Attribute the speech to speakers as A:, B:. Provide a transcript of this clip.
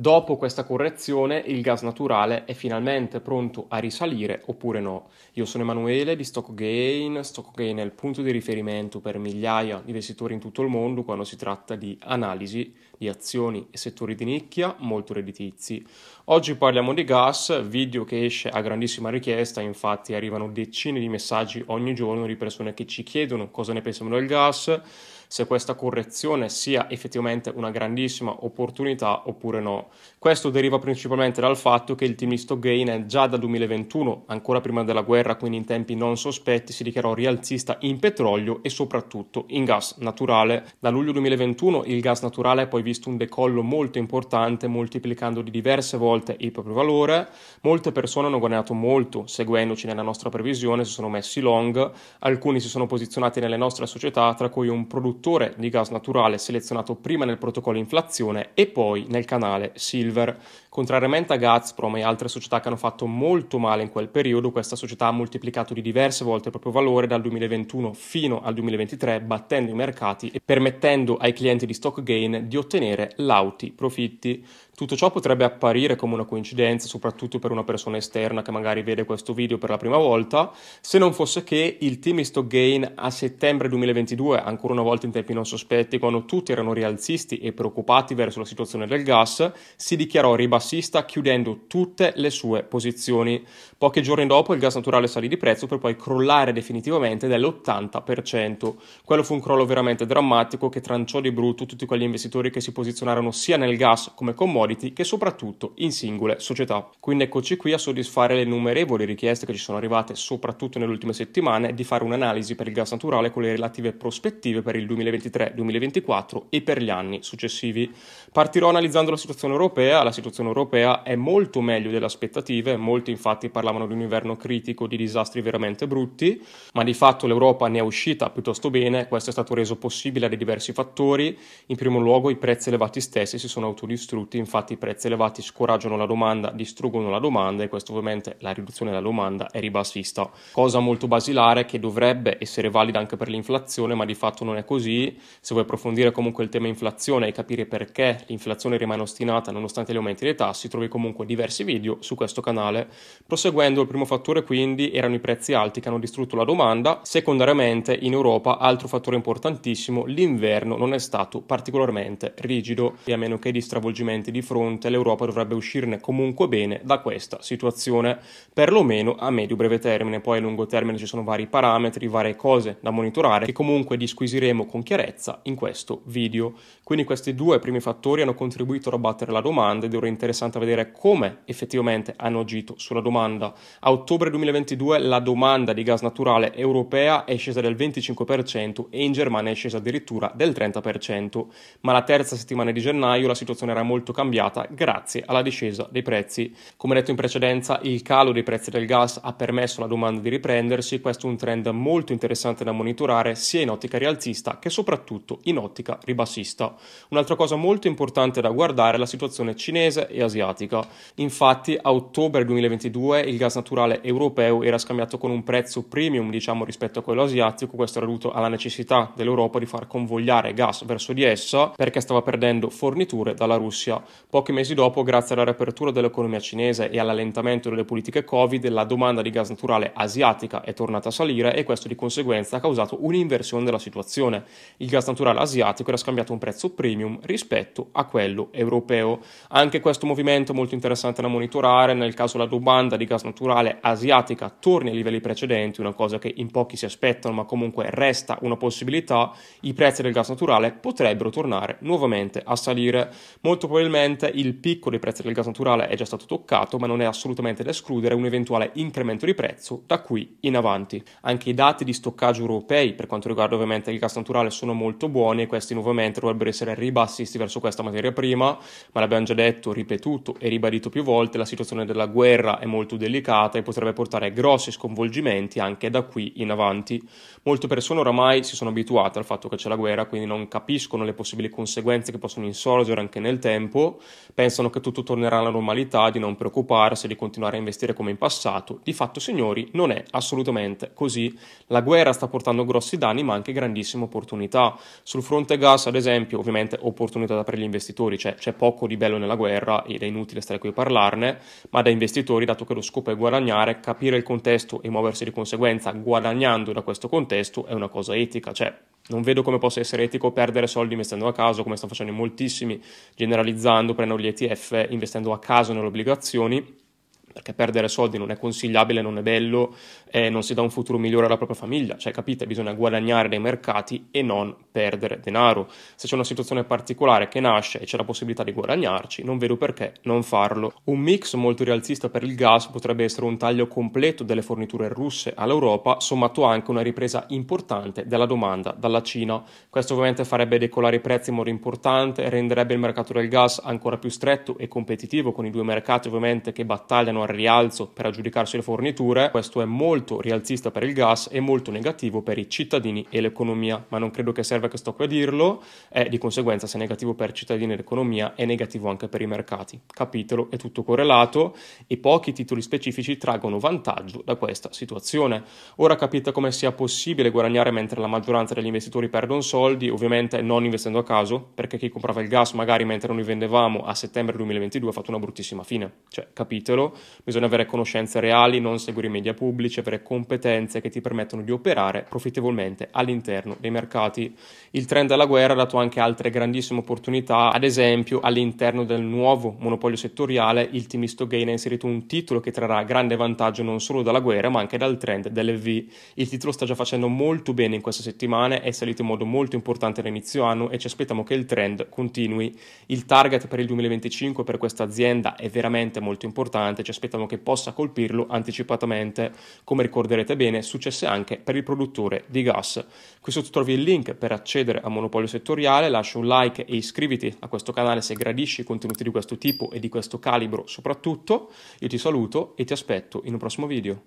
A: Dopo questa correzione il gas naturale è finalmente pronto a risalire oppure no? Io sono Emanuele di StockGain. StockGain è il punto di riferimento per migliaia di investitori in tutto il mondo quando si tratta di analisi di azioni e settori di nicchia molto redditizi. Oggi parliamo di gas, video che esce a grandissima richiesta, infatti arrivano decine di messaggi ogni giorno di persone che ci chiedono cosa ne pensiamo del gas se questa correzione sia effettivamente una grandissima opportunità oppure no. Questo deriva principalmente dal fatto che il team di Stockgain già dal 2021, ancora prima della guerra, quindi in tempi non sospetti, si dichiarò rialzista in petrolio e soprattutto in gas naturale. Da luglio 2021 il gas naturale ha poi visto un decollo molto importante, moltiplicando di diverse volte il proprio valore. Molte persone hanno guadagnato molto seguendoci nella nostra previsione, si sono messi long, alcuni si sono posizionati nelle nostre società, tra cui un produttore produttore di gas naturale selezionato prima nel protocollo inflazione e poi nel canale Silver. Contrariamente a Gazprom e altre società che hanno fatto molto male in quel periodo, questa società ha moltiplicato di diverse volte il proprio valore dal 2021 fino al 2023, battendo i mercati e permettendo ai clienti di Stockgain di ottenere lauti profitti. Tutto ciò potrebbe apparire come una coincidenza, soprattutto per una persona esterna che magari vede questo video per la prima volta, se non fosse che il team di Stockgain a settembre 2022, ancora una volta in tempi non sospetti, quando tutti erano rialzisti e preoccupati verso la situazione del gas, si dichiarò ribassista chiudendo tutte le sue posizioni. Pochi giorni dopo il gas naturale salì di prezzo per poi crollare definitivamente dell'80%. Quello fu un crollo veramente drammatico che tranciò di brutto tutti quegli investitori che si posizionarono sia nel gas come commodity che soprattutto in singole società. Quindi eccoci qui a soddisfare le innumerevoli richieste che ci sono arrivate soprattutto nelle ultime settimane di fare un'analisi per il gas naturale con le relative prospettive per il 2020 2023-2024 e per gli anni successivi. Partirò analizzando la situazione europea, la situazione europea è molto meglio delle aspettative, molti infatti parlavano di un inverno critico, di disastri veramente brutti, ma di fatto l'Europa ne è uscita piuttosto bene, questo è stato reso possibile da diversi fattori, in primo luogo i prezzi elevati stessi si sono autodistrutti, infatti i prezzi elevati scoraggiano la domanda, distruggono la domanda e questo ovviamente la riduzione della domanda è ribassista, cosa molto basilare che dovrebbe essere valida anche per l'inflazione, ma di fatto non è così se vuoi approfondire comunque il tema inflazione e capire perché l'inflazione rimane ostinata nonostante gli aumenti dei tassi, trovi comunque diversi video su questo canale. Proseguendo, il primo fattore quindi erano i prezzi alti che hanno distrutto la domanda. Secondariamente, in Europa, altro fattore importantissimo, l'inverno non è stato particolarmente rigido e a meno che di stravolgimenti di fronte, l'Europa dovrebbe uscirne comunque bene da questa situazione, perlomeno a medio-breve termine. Poi a lungo termine ci sono vari parametri, varie cose da monitorare che comunque disquisiremo con chiarezza in questo video. Quindi questi due primi fattori hanno contribuito a abbattere la domanda ed ora è interessante vedere come effettivamente hanno agito sulla domanda. A ottobre 2022 la domanda di gas naturale europea è scesa del 25% e in Germania è scesa addirittura del 30%, ma la terza settimana di gennaio la situazione era molto cambiata grazie alla discesa dei prezzi. Come detto in precedenza, il calo dei prezzi del gas ha permesso alla domanda di riprendersi, questo è un trend molto interessante da monitorare sia in ottica rialzista che soprattutto in ottica ribassista. Un'altra cosa molto importante da guardare è la situazione cinese e asiatica. Infatti a ottobre 2022 il gas naturale europeo era scambiato con un prezzo premium diciamo rispetto a quello asiatico, questo era dovuto alla necessità dell'Europa di far convogliare gas verso di essa perché stava perdendo forniture dalla Russia. Pochi mesi dopo, grazie alla riapertura dell'economia cinese e all'allentamento delle politiche Covid, la domanda di gas naturale asiatica è tornata a salire e questo di conseguenza ha causato un'inversione della situazione il gas naturale asiatico era scambiato a un prezzo premium rispetto a quello europeo. Anche questo movimento è molto interessante da monitorare nel caso la domanda di gas naturale asiatica torni ai livelli precedenti, una cosa che in pochi si aspettano ma comunque resta una possibilità, i prezzi del gas naturale potrebbero tornare nuovamente a salire. Molto probabilmente il picco dei prezzi del gas naturale è già stato toccato ma non è assolutamente da escludere un eventuale incremento di prezzo da qui in avanti. Anche i dati di stoccaggio europei per quanto riguarda ovviamente il gas naturale sono molto buoni e questi nuovamente dovrebbero essere ribassisti verso questa materia prima, ma l'abbiamo già detto, ripetuto e ribadito più volte, la situazione della guerra è molto delicata e potrebbe portare grossi sconvolgimenti anche da qui in avanti. Molte persone oramai si sono abituate al fatto che c'è la guerra, quindi non capiscono le possibili conseguenze che possono insorgere anche nel tempo, pensano che tutto tornerà alla normalità, di non preoccuparsi, di continuare a investire come in passato. Di fatto, signori, non è assolutamente così. La guerra sta portando grossi danni, ma anche grandissime opportunità. Sul fronte gas, ad esempio, ovviamente opportunità per gli investitori, cioè c'è poco di bello nella guerra ed è inutile stare qui a parlarne, ma da investitori, dato che lo scopo è guadagnare, capire il contesto e muoversi di conseguenza guadagnando da questo contesto è una cosa etica, cioè non vedo come possa essere etico perdere soldi investendo a caso, come stanno facendo in moltissimi, generalizzando, prendono gli ETF investendo a caso nelle obbligazioni perché perdere soldi non è consigliabile, non è bello, eh, non si dà un futuro migliore alla propria famiglia, cioè capite, bisogna guadagnare dai mercati e non perdere denaro. Se c'è una situazione particolare che nasce e c'è la possibilità di guadagnarci, non vedo perché non farlo. Un mix molto rialzista per il gas potrebbe essere un taglio completo delle forniture russe all'Europa, sommato anche una ripresa importante della domanda dalla Cina. Questo ovviamente farebbe decolare i prezzi in modo importante, renderebbe il mercato del gas ancora più stretto e competitivo con i due mercati ovviamente che battagliano al rialzo per aggiudicarsi le forniture, questo è molto rialzista per il gas e molto negativo per i cittadini e l'economia, ma non credo che serva che sto qui a dirlo, e di conseguenza se è negativo per i cittadini e l'economia è negativo anche per i mercati. Capitolo è tutto correlato e pochi titoli specifici traggono vantaggio da questa situazione. Ora capite come sia possibile guadagnare mentre la maggioranza degli investitori perdono soldi, ovviamente non investendo a caso, perché chi comprava il gas magari mentre noi vendevamo a settembre 2022 ha fatto una bruttissima fine. Cioè, capitelo, Bisogna avere conoscenze reali, non seguire i media pubblici, avere competenze che ti permettono di operare profittevolmente all'interno dei mercati. Il trend della guerra ha dato anche altre grandissime opportunità, ad esempio all'interno del nuovo monopolio settoriale il team Gain ha inserito un titolo che trarrà grande vantaggio non solo dalla guerra ma anche dal trend dell'EV. Il titolo sta già facendo molto bene in queste settimane, è salito in modo molto importante all'inizio anno e ci aspettiamo che il trend continui. Il target per il 2025 per questa azienda è veramente molto importante, ci aspettiamo che possa colpirlo anticipatamente. Come ricorderete bene, successe anche per il produttore di gas. Qui sotto trovi il link per accedere a Monopolio Settoriale, lascia un like e iscriviti a questo canale se gradisci contenuti di questo tipo e di questo calibro soprattutto. Io ti saluto e ti aspetto in un prossimo video.